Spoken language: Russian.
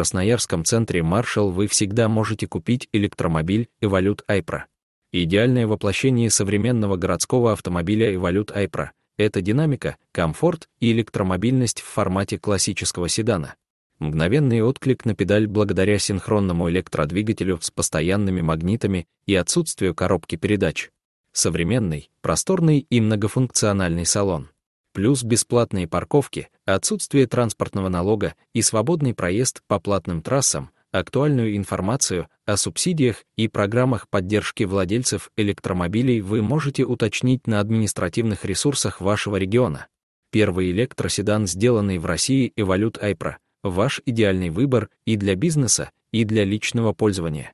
красноярском центре «Маршал» вы всегда можете купить электромобиль Evolute Айпра. Идеальное воплощение современного городского автомобиля Evolute Айпра — это динамика, комфорт и электромобильность в формате классического седана. Мгновенный отклик на педаль благодаря синхронному электродвигателю с постоянными магнитами и отсутствию коробки передач. Современный, просторный и многофункциональный салон. Плюс бесплатные парковки, отсутствие транспортного налога и свободный проезд по платным трассам, актуальную информацию о субсидиях и программах поддержки владельцев электромобилей вы можете уточнить на административных ресурсах вашего региона. Первый электроседан, сделанный в России Evolute Айпра — ваш идеальный выбор и для бизнеса, и для личного пользования.